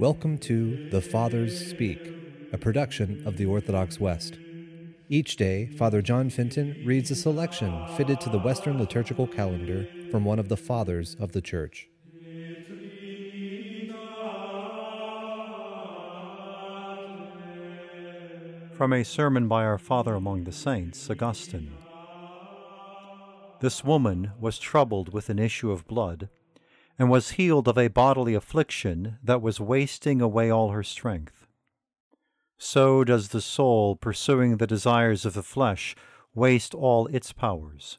Welcome to The Fathers Speak, a production of the Orthodox West. Each day, Father John Fenton reads a selection fitted to the Western liturgical calendar from one of the Fathers of the Church. From a sermon by our Father among the Saints, Augustine. This woman was troubled with an issue of blood and was healed of a bodily affliction that was wasting away all her strength. So does the soul, pursuing the desires of the flesh, waste all its powers.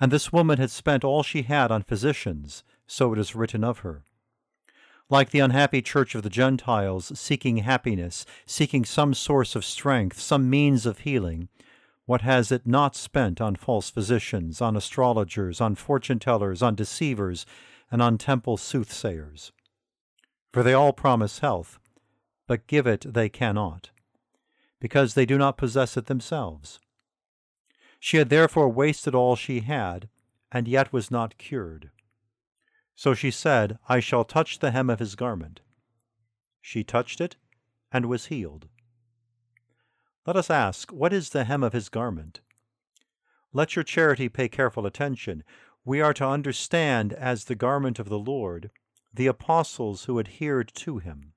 And this woman had spent all she had on physicians, so it is written of her. Like the unhappy church of the Gentiles, seeking happiness, seeking some source of strength, some means of healing, what has it not spent on false physicians, on astrologers, on fortune tellers, on deceivers, and on temple soothsayers. For they all promise health, but give it they cannot, because they do not possess it themselves. She had therefore wasted all she had, and yet was not cured. So she said, I shall touch the hem of his garment. She touched it, and was healed. Let us ask, what is the hem of his garment? Let your charity pay careful attention we are to understand as the garment of the Lord the apostles who adhered to him.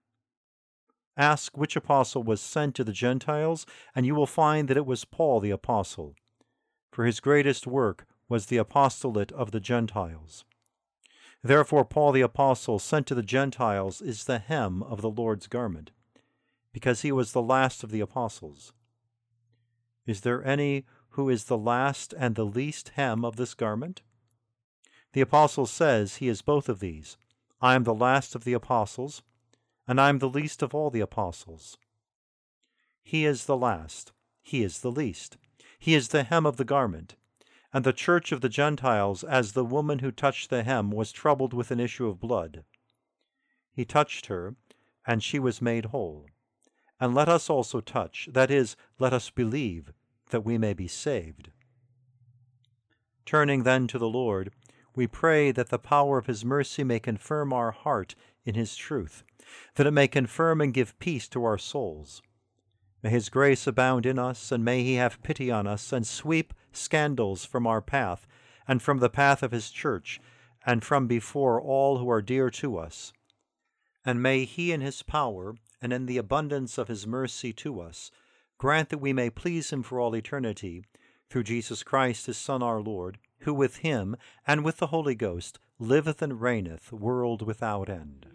Ask which apostle was sent to the Gentiles, and you will find that it was Paul the apostle, for his greatest work was the apostolate of the Gentiles. Therefore, Paul the apostle, sent to the Gentiles, is the hem of the Lord's garment, because he was the last of the apostles. Is there any who is the last and the least hem of this garment? The apostle says he is both of these. I am the last of the apostles, and I am the least of all the apostles. He is the last, he is the least. He is the hem of the garment. And the church of the Gentiles, as the woman who touched the hem, was troubled with an issue of blood. He touched her, and she was made whole. And let us also touch, that is, let us believe, that we may be saved. Turning then to the Lord, we pray that the power of his mercy may confirm our heart in his truth, that it may confirm and give peace to our souls. May his grace abound in us, and may he have pity on us, and sweep scandals from our path, and from the path of his church, and from before all who are dear to us. And may he in his power, and in the abundance of his mercy to us, grant that we may please him for all eternity, through Jesus Christ his Son our Lord, who with him and with the Holy Ghost liveth and reigneth world without end.